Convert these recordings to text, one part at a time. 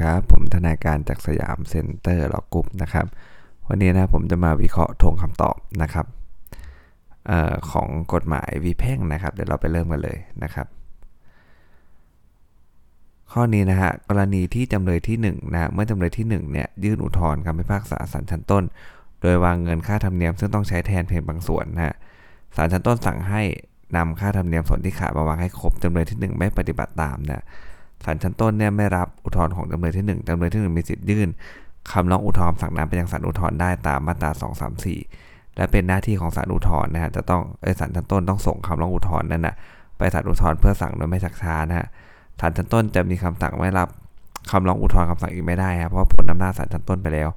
ครับ ผมธนาการจากสยามเซ็นเตอร์ Law Group นะครับ วันนี้นะผมจะมาวิเคราะห์ธงคำตอบนะครับออของกฎหมายวิแพ่งนะครับ เดี๋ยวเราไปเริ่มกันเลยนะครับ ข้อนี้นะฮะกรณีที่จำเลยที่1นะเมื่อจำเลยที่1เนี่ยยื่นอุทธรณ์คำพิพากษาศาลชั้นต้น โดยวางเงินค่าธรรมเนียมซึ่งต้องใช้แทนเพียงบางส่วนนะฮะศาลชั้นต้นสั่งให้นำค่าธรรมเนียมส่วนที่ขาดมาวางให้ครบจำเลยที่ 1 ไม่ปฏิบัติตามนะ ศาลชั้นต้นเนี่ยไม่รับอุทธรณ์ของจำเลยที่ 1จำเลยที่ 1 มีสิทธิ์ยื่นคำร้องอุทธรณ์สั่งนั้นไปยังศาลอุทธรณ์ได้ตามมาตรา 234 และเป็นหน้าที่ของศาลอุทธรณ์นะฮะจะต้องเอศาลชั้นต้นต้องส่งคำร้องอุทธรณ์นั่นนะไปศาลอุทธรณ์เพื่อสั่งโดยไม่ชักช้านะฮะศาลชั้นต้นจะมีคำสั่งไม่รับคำร้องอุทธรณ์คำสั่งอีกไม่ได้ครับเพราะผลอำนาจศาลชั้นต้นไปแล้ว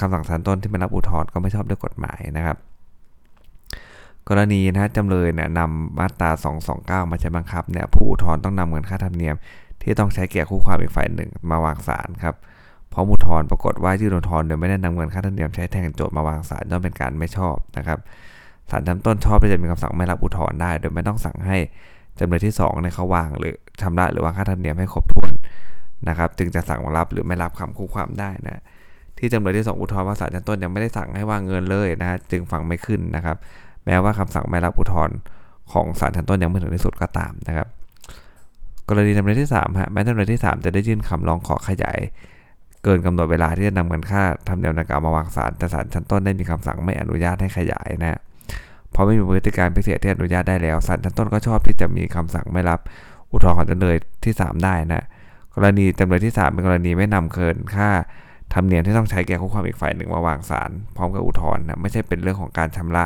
คำสั่งศาลต้นที่ไม่รับอุทธรณ์ก็ไม่ชอบด้วยกฎหมายนะครับ กรณีนะจำเลยเนี่ยนำมาตรา 229 มาใช้บังคับเนี่ยผู้อุทธรณ์ต้องนำเงินค่าธรรมเนียม ที่ต้องใช้แก่คู่ความอีกฝ่ายหนึ่งมาวางศาลครับเพราะอุทธรปรากฏว่ายื่นอุทธรณ์โดยไม่ได้นำเงินค่าธรรมเนียมใช้แทนโจทย์มาวางศาลย่อมเป็นการไม่ชอบนะครับศาลชั้นต้นชอบที่จะมีคำสั่งไม่รับอุทธรณ์ได้ โดยไม่ต้องสั่งให้จำเลยที่2ในเขาวางหรือชำระหรือวางค่าธรรมเนียมให้ครบถ้วนนะครับ จึงจะสั่งรับหรือไม่รับคำคู่ความได้นะที่จำเลยที่ 2 อุทธรณ์ว่าศาลชั้นต้นยังไม่ได้สั่งให้วางเงินเลยนะจึงฟังไม่ขึ้นนะครับ แม้ว่าคำสั่งไม่รับอุทธรณ์ของศาลชั้นต้นยังไม่ถึงที่สุดก็ตามนะครับ กรณีจำเลยที่3ฮะแม้จำเลยที่ 3 จะได้ยื่นคำร้องขอขยาย เกินกำหนดเวลาที่จะนำเงินค่าทำเนียมดังกล่าวมาวางศาลแต่ศาลชั้นต้นได้มีคำสั่งไม่อนุญาตให้ขยายนะเพราะไม่มีพฤติการพิเศษที่อนุญาตได้แล้วศาลชั้นต้นก็ชอบที่จะมีคำสั่งไม่รับอุทธรณ์ของจำเลยที่ 3 ได้นะกรณีจำเลยที่ 3 เป็นกรณีไม่นำเกินค่าธรรมเนียมที่ต้องใช้แก่คู่ความอีกฝ่ายหนึ่งมาวางศาลพร้อมกับอุทธรณ์นะไม่ใช่เป็นเรื่องของการชำระ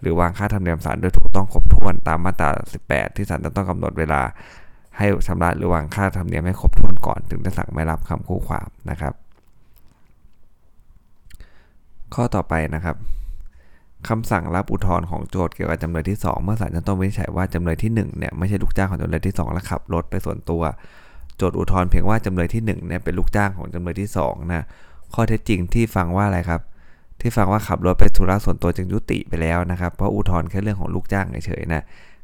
หรือวางค่าธรรมเนียมศาลโดยถูกต้องครบถ้วนตามมาตรา 18 ที่ศาลต้องกำหนดเวลา ให้ชำระหรือวางค่าธรรมเนียมให้ครบถ้วนก่อนถึงจะสั่งไม่รับคำคู่ความนะครับ ข้อต่อไปนะครับคำสั่งรับอุทธรณ์ของโจทก์เกี่ยวกับจำเลยที่ 2 เมื่อศาลจะต้องวินิจฉัยว่าจำเลยที่1เนี่ยไม่ใช่ลูกจ้างของจำเลยที่ 2 และขับรถไปส่วนตัว โจทก์อุทธรณ์เพียงว่าจำเลยที่1เนี่ยเป็นลูกจ้างของจำเลยที่2นะข้อเท็จจริงที่ฟังว่าอะไรครับ ที่ฟังว่าขับรถไปธุระส่วนตัวจึงยุติไปแล้วนะครับ เพราะอุทธรณ์แค่เรื่องของลูกจ้างเฉยๆนะ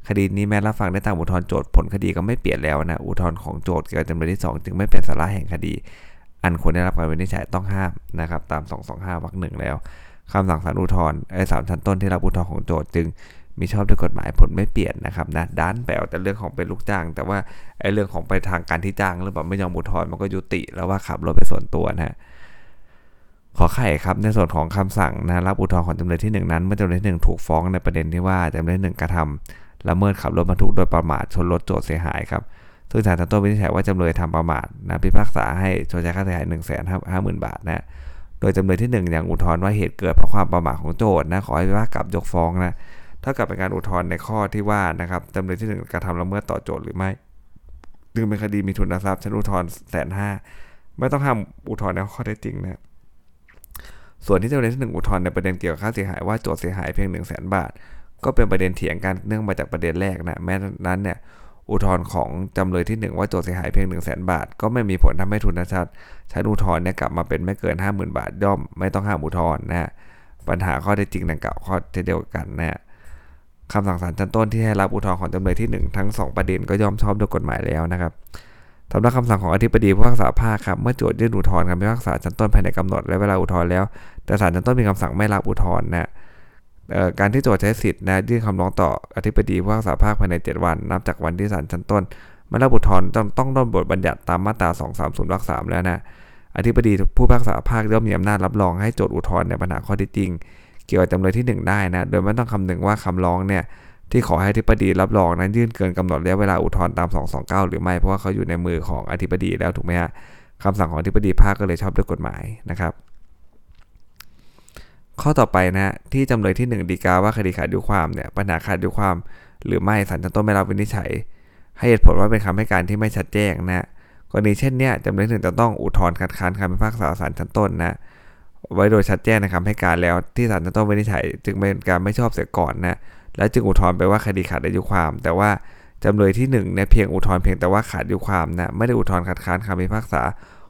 คดีนี้แม้รับฟังได้ตามอุทธรณ์โจทย์ผลคดีก็ไม่เปลี่ยนแล้วนะอุทธรณ์ของโจทย์เกี่ยวกับจำเลยที่ 2 จึงไม่เป็นสาระแห่งคดี อันควรได้รับการวินิจฉัยต้องห้ามนะครับตาม 225วรรคหนึ่งแล้วคำสั่งศาลอุทธรณ์ไอ้สามชั้นต้นที่รับอุทธรณ์ของโจทย์จึงมีชอบด้วยกฎหมายผลไม่เปลี่ยนนะครับนะด้านแปลแต่เรื่องของเป็นลูกจ้าง แต่ว่าไอ้เรื่องของไปทางการที่จ้างหรือแบบไม่ยอมอุทธรณ์มันก็ยุติแล้วว่าขับรถไปส่วนตัวนะขอไข่ครับในส่วนของคำสั่งนะรับอุทธรณ์ของจำเลยที่ 1 นั้นเมื่อจำเลยที่1ถูกฟ้องในประเด็นที่ว่าจำเลยหนึ่งกระทำ ละเมิดขับรถบรรทุกโดยประมาทชนรถโจทย์เสียหายครับซึ่งศาลชั้นต้นวินิจฉัยว่าจำเลยทำประมาทนะพิพากษาให้ชดใช้ค่าเสียหาย1นึ่งแสนห้าหมื่นบาทนะโดยจำเลยที่ 1 อย่างอุทธรณ์ว่าเหตุเกิดเพราะความประมาทของโจทย์นะขอให้พิพากษายกฟ้องนะเท่ากับเป็นการอุทธรณ์ในข้อที่ว่านะครับจำเลยที่ 1กระทำละเมิดต่อโจทย์หรือไม่ดึงเป็นคดีมีทุนทรัพย์ชั้นอุทธรณ์แสนห้าไม่ต้องห้ามอุทธรณ์ในข้อเท็จจริงนะส่วนที่จำเลยที่ 1 อุทธรณ์ในประเด็นเกี่ยวกับค่าเสียหายว่าโจทย์เสียหายเพียง1 0 0 0 0แสนบาท ก็เป็นประเด็นเถียงกันเนื่องมาจากประเด็นแรกนะแม้นั้นเนี่ยอุทธรณ์ของจำเลยที่ 1 ว่าโจทย์เสียหายเพียง1 0 0 0 0แบาท ก็ไม่มีผลทำให้ทุนทรัพย์ชั้นอุทธรณ์เนี่ยกลับมาเป็นไม่เกิน 50,000 บาทย่อมไม่ต้องห้ามอุทธรณ์นะฮะปัญหาข้อเท็จจริงดังกล่าวข้อเดียวกันนะฮะคำสั่งศาลชั้นต้นที่ให้รับอุทธรณ์ของจำเลยที่ 1 ทั้ง 2 ประเด็นก็ย่อมชอบด้วยกฎหมายแล้วนะครับสำหรับคำสั่งของอธิบดีผู้พิพากษาภาคครับเมื่อโจทยื่นอุทธรณ์คำพิพากษาชั้นต้นภายในกำหนดและเวลาอุทธรณ์แล้ว แต่ศาลชั้นต้นมีคำสั่งไม่รับอุทธรณ์นะ การที่โจทย์ใช้สิทธิ์นะยื่นคำร้องต่ออธิบดีผู้พิพากษาภาคภายใน 7 วัน นับจากวันที่ศาลชั้นต้นม่รับอุทธรณ์ต้องต้องดนบทบัญญัติตามมาตรา 230วรรคสามแล้วนะอธิบดีผู้พิพากษาภาคย่อมมีอำนาจรับรองให้โจทย์อุทธรณ์ในปัญหาข้อที่จริง เกี่ยวกับจำเลยที่ 1 ได้นะโดยไม่ต้องคำนึงว่าคำร้องเนี่ยที่ขอให้อธิบดีรับรองนั้นยื่นเกินกำหนดระยะเวลาอุทธรณ์ตาม 229 หรือไม่เพราะว่าเขาอยู่ในมือของอธิบดีแล้วถูกไหมฮะคำสั่งของอธิบดีภาคก็เลยชอบด้วยกฎหมายนะครับ ข้อต่อไปนะที่จำเลยที่1ดีกาว่าคดีขาดอายุความเนี่ยปัญหาขาดอายุความ หรือไม่ศาลชั้นต้นไม่รับวินิจฉัย ให้เหตุผลว่าเป็นคำให้การที่ไม่ชัดแจ้งนะกรณีเช่นเนี้ยจำเลยหนึ่งจะต้องอุทธรณ์คัดค้านคำพิพากษาศาลชั้นต้นนะไว้โดยชัดแจ้งในคำให้การแล้วที่ศาลชั้นต้นวินิจฉัย จึงเป็นการไม่ชอบเสียก่อนนะและจึงอุทธรณ์ไปว่าคดีขาดอายุความ แต่ว่าจำเลยที่1เนี่ยเพียงอุทธรณ์เพียงแต่ว่าขาดอายุความนะไม่ได้อุทธรณ์คัดค้านคำพิพากษา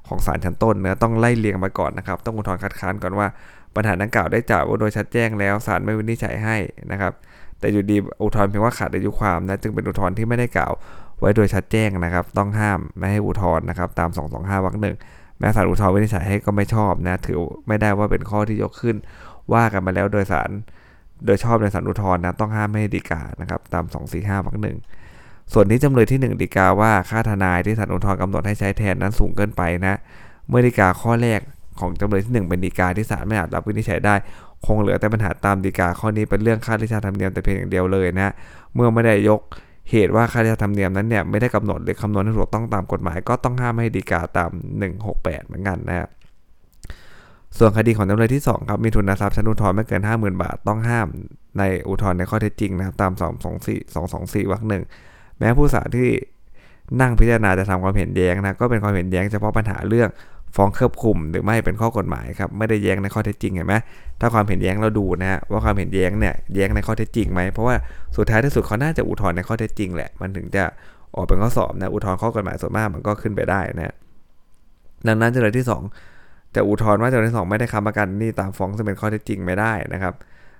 ของศาลชั้นต้นนะต้องไล่เลียงมาก่อนนะครับ ต้องอุทธรณ์คัดค้านก่อนว่า ปัญหาดังกล่าวได้จ่าว่าโดยชัดแจ้งแล้วศาลไม่วินิจฉัยให้นะครับ แต่อยู่ดีอุทธรณ์เพียงว่าขาดอายุความนะจึงเป็นอุทธรณ์ที่ไม่ได้กล่าวไว้โดยชัดแจ้งนะครับ ต้องห้ามไม่ให้อุทธรณ์นะครับ ตาม 225วรรคหนึ่งแม้ศาลอุทธรณ์วินิจฉัยให้ก็ไม่ชอบนะถือไม่ได้ว่าเป็นข้อที่ยกขึ้นว่ากันมาแล้วโดยศาลโดยชอบในศาลอุทธรณ์นะต้องห้ามไม่ให้ดีกานะครับ ตาม 245วรรคหนึ่งส่วนที่จำเลยที่ 1ดีกาว่าค่าทนายที่ศาลอุทธรณ์กำหนดให้ใช้แทนนั้นสูงเกินไปนะ เมื่อดีกาข้อแรก ของจำเลยที่ 1 เป็นดีกาที่ศาลไม่อาจรับวินิจฉัยได้ คงเหลือแต่ปัญหาตามดีกาข้อนี้เป็นเรื่องค่าราชธรรมเนียมแต่เพียงอย่างเดียวเลยนะเมื่อไม่ได้ยกเหตุว่าค่าราชธรรมเนียมนั้นเนี่ยไม่ได้กำหนดหรือคำนวณให้ถูกต้องตามกฎหมายก็ต้องห้ามให้ดีกาตาม 168 เหมือนกันนะส่วนคดีของจำเลยที่ 2 ครับมีทุนทรัพย์ชั้นอุทธรณ์ไม่เกิน 50,000 บาทต้องห้ามในอุทธรณ์ในข้อเท็จจริงนะครับตาม 224 224วรรคหนึ่งแม้ผู้ศาลที่นั่งพิจารณาจะทำความเห็นแย้งนะก็เป็นความเห็นแย้งเฉพาะปัญหาเรื่อง ฟ้องเครือบคุมหรือไม่เป็นข้อกฎหมายครับไม่ได้แย้งในข้อเท็จจริงเห็นไหมถ้าความเห็นแย้งเราดูนะฮะว่าความเห็นแย้งเนี่ยแย้งในข้อเท็จจริงไหมเพราะว่าสุดท้ายที่สุดเขาน่าจะอุทธรณ์ในข้อเท็จจริงแหละมันถึงจะออกเป็นข้อสอบนะอุทธรณ์ข้อกฎหมายส่วนมากมันก็ขึ้นไปได้นะดังนั้นจำเลยที่2แต่อุทธรณ์ว่าจำเลยที่2ไม่ได้ค้ำประกันนี่ตามฟ้องซึ่งเป็นข้อเท็จจริงไม่ได้นะครับ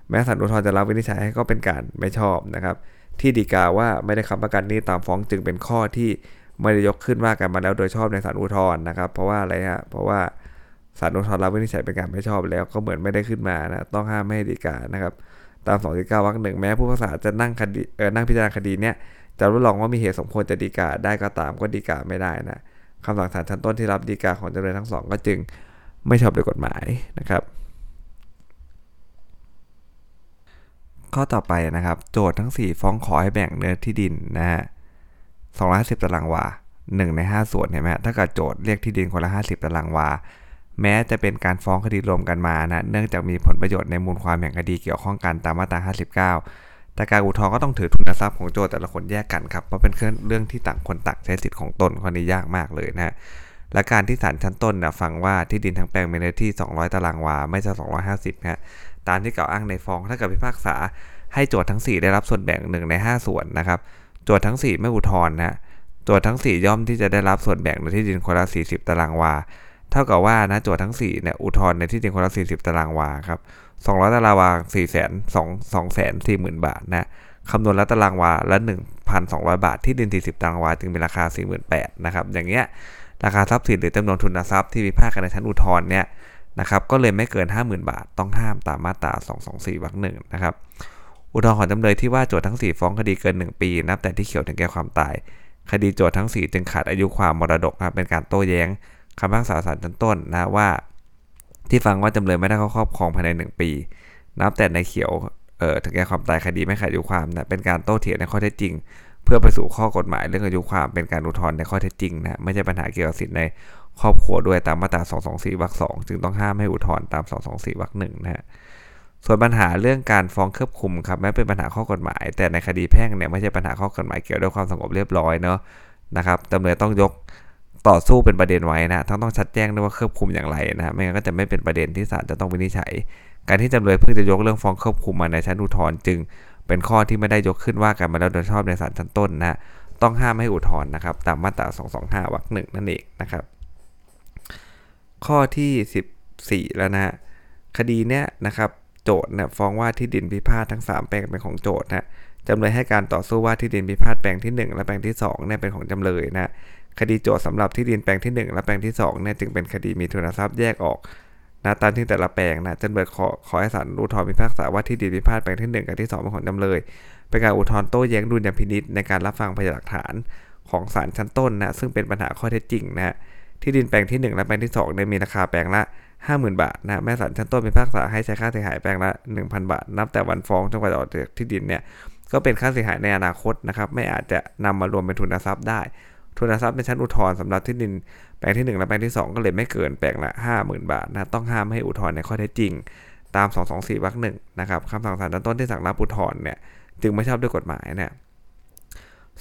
แม้ศาลอุทธรณ์จะรับวินิจฉัยให้ก็เป็นการไม่ชอบนะครับ ที่ดีกาว่าไม่ได้ค้ำประกันนี่ตามฟ้องจึงเป็นข้อที่ ไม่ได้ยกขึ้นว่ากันมาแล้วโดยชอบในศาลอุทธรณ์นะครับ เพราะว่าอะไรฮะเพราะว่าศาลอุทธรณ์รับวินิจฉัยเป็นการไม่ชอบแล้วก็เหมือนไม่ได้ขึ้นมานะต้องห้ามไม่ให้ดีกานะครับตาม2.9วรรคหนึ่งแม้ผู้พิพากษาจะนั่งคดีเออนั่งพิจารณาคดีเนี้ยจะรับรองว่ามีเหตุสมควรจะดีกาได้ก็ตามก็ดีกาไม่ได้นะคำสั่งศาลชั้นต้นที่รับดีกาของจำเลยทั้งสองก็จึงไม่ชอบโดยกฎหมายนะครับ ข้อต่อไปนะครับ โจทย์ทั้ง 4 ฟ้องขอให้แบ่งเนื้อที่ดินนะฮะ 250 ตารางวา 1 ใน 5 ส่วนเห็นไหมถ้าเกิดโจทย์เรียกที่ดินคนละ 50 ตารางวา แม้จะเป็นการฟ้องคดีรวมกันมานะ เนื่องจากมีผลประโยชน์ในมูลความแห่งคดีเกี่ยวข้องกันตามมาตรา 59 แต่การอุทธรณ์ก็ต้องถือทุนทรัพย์ของโจทย์แต่ละคนแยกกันครับ เพราะเป็นเรื่องที่ต่างคนต่างใช้สิทธิ์ของตนข้อนี้ยากมากเลยนะและการที่ศาลชั้นต้นนะฟังว่าที่ดินทั้งแปลงมีเนื้อที่ 200 ตารางวา ไม่ใช่ 250นะตามที่กล่าวอ้างในฟ้องถ้าเกิดพิพากษาให้โจทย์ทั้ง 4 ได้รับส่วนแบ่ง1ใน 5 ส่วนนะครับ โจทย์ทั้ง 4 ไม่อุทธรณ์นะโจทย์ทั้ง 4 ย่อมที่จะได้รับส่วนแบ่งในที่ดินคนละ 40 ตารางวา เท่ากับว่านะโจทย์ทั้ง4เนี่ยอุทธรณ์ในที่ดินคนละ 40 ตารางวาครับ200 ตารางวา4แสน2 2แสน4หมื่นบาทนะคำนวณละตารางวาละ1,200 บาท ที่ดิน 40 ตารางวาจึงมีราคา 48,000นะครับอย่างเงี้ยราคาทรัพย์สินหรือจำนวนทุนทรัพย์ที่พิพาทกันในชั้นอุทธรณ์เนี่ยนะครับก็เลยไม่เกิน 50,000 บาทต้องห้ามตามมาตรา 224วรรคหนึ่งนะครับ อุทธรณ์ของจำเลยที่ว่าโจทย์ทั้ง 4 ฟ้องคดีเกิน 1 ปี นับแต่ที่เขียวถึงแก่ความตาย คดีโจทย์ทั้ง 4 จึงขาดอายุความมรดกนะเป็นการโต้แย้งคำพิพากษาศาลชั้นต้นนะว่า ที่ฟังว่าจำเลยไม่ได้เข้าครอบครองภายใน 1 ปี นับแต่ในเขียวเอ่อถึงแก่ความตายคดีไม่ขาดอายุความนะเป็นการโต้เถียงในข้อเท็จจริง เพื่อไปสู่ข้อกฎหมายเรื่องอายุความเป็นการอุทธรณ์ในข้อเท็จจริงนะไม่ใช่ปัญหาเกี่ยวกับสิทธิในครอบครัวด้วยตามมาตรา 224 วรรค 2 จึงต้องห้ามให้อุทธรณ์ตาม 224 วรรคหนึ่งนะฮะ ส่วนปัญหาเรื่องการฟ้องเครือบคุมครับแม้เป็นปัญหาข้อกฎหมาย แต่ในคดีแพ่งเนี่ยไม่ใช่ปัญหาข้อกฎหมายเกี่ยวด้วยความสงบเรียบร้อยเนาะนะครับจำเลยต้องยกต่อสู้เป็นประเด็นไว้นะทั้งต้องชัดแจ้งด้วยว่าเครือบคุมอย่างไรนะไม่งั้นก็จะไม่เป็นประเด็นที่ศาลจะต้องวินิจฉัย การที่จำเลยเพิ่งจะยกเรื่องฟ้องเครือบคุมมาในชั้นอุทธรณ์จึง เป็นข้อที่ไม่ได้ยกขึ้นว่ากันมาแล้วโดยชอบในศาลชั้นต้นนะต้องห้ามให้อุทธรณ์นะครับตามมาตรา 225วรรคหนึ่งนั่นเองนะครับ ข้อที่ 14 แล้วนะคดีเนี้ยนะครับ โจทย์เนี่ยฟ้องว่าที่ดินพิพาททั้ง 3 แปลงเป็นของโจทย์นะจำเลยให้การต่อสู้ว่าที่ดินพิพาทแปลงที่ 1 และแปลงที่2เนี่ยเป็นของจำเลยนะคดีโจทย์สำหรับที่ดินแปลงที่ 1 และแปลงที่2เนี่ยจึงเป็นคดีมีทุนทรัพย์แยกออกนะตามที่แต่ละแปลงนะจำเลยขอขอให้ศาลอุทธรณ์พิพากษาว่าที่ดินพิพาทแปลงที่ 1 กับที่ 2 เป็นของจำเลย เป็นการอุทธรณ์โต้แย้งดุลยพินิษในการรับฟังพยานหลักฐานของศาลชั้นต้นนะซึ่งเป็นปัญหาข้อเท็จจริงนะที่ดินแปลงที่ 1 และแปลงที่2เนี่ยมีราคาแปลงละ 50,000 บาทนะแม่ศาลชั้นต้นพิพากษาให้ใช้ค่าเสียหายแปลงละ 1,000 บาท นับแต่วันฟ้องจนกว่าจะออกจากที่ดินเนี่ยก็เป็นค่าเสียหายในอนาคตนะครับไม่อาจจะนำมารวมเป็นทุนทรัพย์ได้ ทุนทรัพย์ในชั้นอุทธรณ์สำหรับที่ดินแปลงที่ 1 และแปลงที่ 2 ก็เลยไม่เกินแปลงละ 50,000 บาทนะต้องห้ามให้อุทธรณ์ในข้อเท็จจริง ตาม 224วรรคหนึ่งนะครับคำสั่งศาลชั้นต้นที่สั่งรับอุทธรณ์เนี่ยจึงไม่ชอบด้วยกฎหมายเนี่ย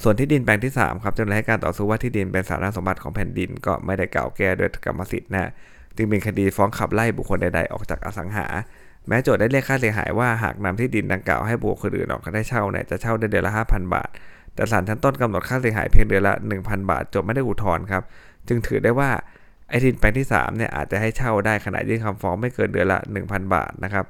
ส่วนที่ดินแปลงที่3ครับจำเลยให้การต่อสู้ว่าที่ดินเป็นสารณสมบัติของแผ่นดินก็ไม่ได้กล่าวแก้ด้วยกรรมสิทธิ์นะ จึงเป็นคดีฟ้องขับไล่บุคคลใดๆออกจากอสังหา แม้โจทย์ได้เรียกค่าเสียหายว่าหากนำที่ดินดังกล่าวให้บุคคลอื่นออกได้เช่าเนี่ยจะเช่าได้เดือนละ5,000 บาท แต่ศาลชั้นต้นกำหนดค่าเสียหายเพียงเดือนละ 1,000 บาทจบไม่ได้อุทธรณ์ครับ จึงถือได้ว่าไอ้ดินแปลงที่3เนี่ยอาจจะให้เช่าได้ขณะยื่นคำฟ้องไม่เกินเดือนละ 1,000 บาทนะครับ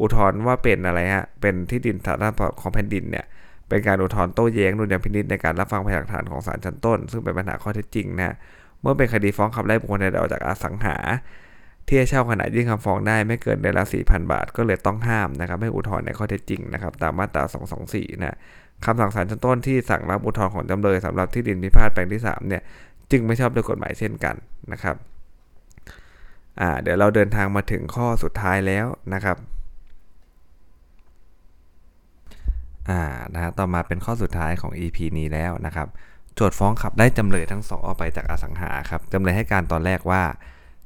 อุทธรณ์ว่าเป็นอะไรฮะเป็นที่ดินสาธารณของแผ่นดินเนี่ยเป็นการอุทธรณ์โต้แย้งดุลยพินิจในการรับฟังพยานหลักฐานของศาลชั้นต้น ซึ่งเป็นปัญหาข้อเท็จจริงนะ เมื่อเป็นคดีฟ้องขับไล่บุคคลใดออกจากอสังหา ที่เช่าขณะยื่นคำฟ้องได้ไม่เกินเดือนละ4,000 บาท ก็เลยต้องห้ามนะครับให้อุทธรณ์ในข้อเท็จจริงนะครับตามมาตรา 224 นะคำสั่งศาลชั้นต้นที่สั่งรับอุทธรณ์ของจำเลยสำหรับที่ดินพิพาทแปลงที่3เนี่ยจึงไม่ชอบด้วยกฎหมายเช่นกันนะครับอ่าเดี๋ยวเราเดินทางมาถึงข้อสุดท้ายแล้วนะครับอ่านะฮะต่อมาเป็นข้อสุดท้ายของ EP นี้แล้วนะครับ โจทฟ้องขับได้จำเลยทั้งสองออกไปจากอสังหาครับจำเลยให้การตอนแรกว่า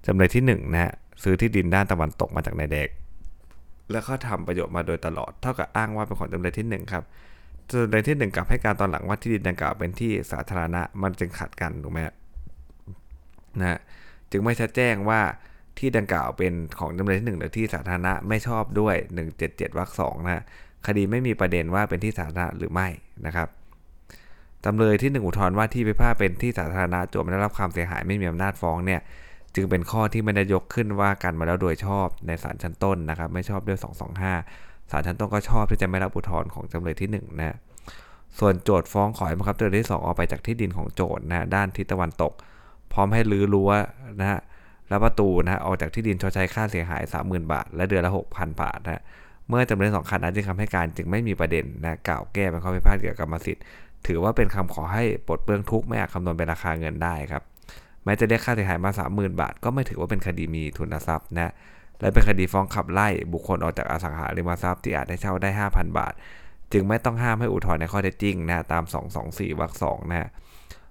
จำเลยที่1นนะฮะซื้อที่ดินด้านตะวันตกมาจากนายเด็ก แล้วก็ทำประโยชน์มาโดยตลอด เท่ากับอ้างว่าเป็นของจำเลยที่1ครับจำเลยที่ 1กลับให้การตอนหลังว่าที่ดินดังกล่าวเป็นที่สาธารณะมันจึงขัดกันถูกไหมฮะนะฮะจึงไม่ชัดแจ้งว่าที่ดังกล่าวเป็นของจำเลยที่ 1 หรือที่สาธารณะไม่ชอบด้วย 177วรรคสองนะฮะคดีไม่มีประเด็นว่าเป็นที่สาธารณะหรือไม่นะครับ จำเลยที่ 1 อุทธรณ์ว่าที่พิพาทเป็นที่สาธารณะโจทย์ไม่ได้รับความเสียหายไม่มีอำนาจฟ้องเนี่ยจึงเป็นข้อที่ไม่ได้ยกขึ้นว่ากันมาแล้วโดยชอบในศาลชั้นต้นนะครับ ไม่ชอบด้วย 225ศาลชั้นต้นก็ชอบที่จะไม่รับอุทธรณ์ของจำเลยที่1นะส่วนโจทย์ฟ้องขอให้บังคับจำเลยที่ 2 ออกไปจากที่ดินของโจทย์นะด้านทิศตะวันตก พร้อมให้รื้อรั้วนะฮะและประตูนะออกจากที่ดินชดใช้ค่าเสียหาย 30,000 บาท และเดือนละ 6,000 บาทนะเมื่อจำเลยสองคันนั้นจึงคำให้การจึงไม่มีประเด็นนะกล่าวแก้เป็นข้อพิพาทเกี่ยวกับกรรมสิทธิ์ ถือว่าเป็นคำขอให้ปลดเปลื้องทุกข์ไม่อาจคำนวณเป็นราคาเงินได้ครับแม้จะเรียกค่าเสียหายมา 30,000 บาท ก็ไม่ถือว่าเป็นคดีมีทุนทรัพย์นะและเป็นคดีฟ้องขับไล่บุคคลออกจากอสังหาริมทรัพย์ที่อาจให้เช่าได้ 5,000 บาท จึงไม่ต้องห้ามให้อุทธรณ์ในข้อเท็จจริงนะตาม 224วรรคสองนะ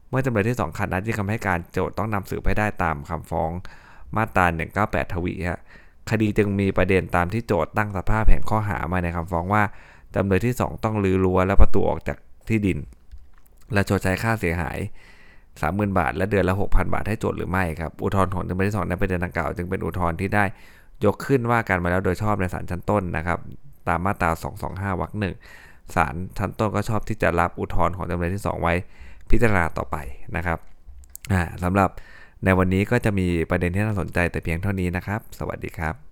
เมื่อจำเลยที่2คันนั้นที่คำให้การโจทย์ต้องนำสืบให้ได้ตามคำฟ้องมาตรา 198 ทวีฮะคดีจึงมีประเด็นตามที่โจทย์ตั้งสภาพแห่งข้อหามาในคำฟ้องว่าจำเลยที่ 2 ต้องรื้อรั้วและประตูออกจากที่ดิน และชดใช้ค่าเสียหาย 30,000 บาท และเดือนละ 6,000 บาทให้โจทย์หรือไม่ครับ อุทธรณ์ของจำเลยที่2ในประเด็นดังกล่าว จึงเป็นอุทธรณ์ที่ได้ยกขึ้นว่าการมาแล้วโดยชอบในศาลชั้นต้นนะครับ ตามมาตรา 225 วรรคหนึ่งศาลชั้นต้นก็ชอบที่จะรับอุทธรณ์ของจำเลยที่ 2 ไว้พิจารณาต่อไปนะครับสำหรับในวันนี้ก็จะมีประเด็นที่น่าสนใจแต่เพียงเท่านี้นะครับ สวัสดีครับ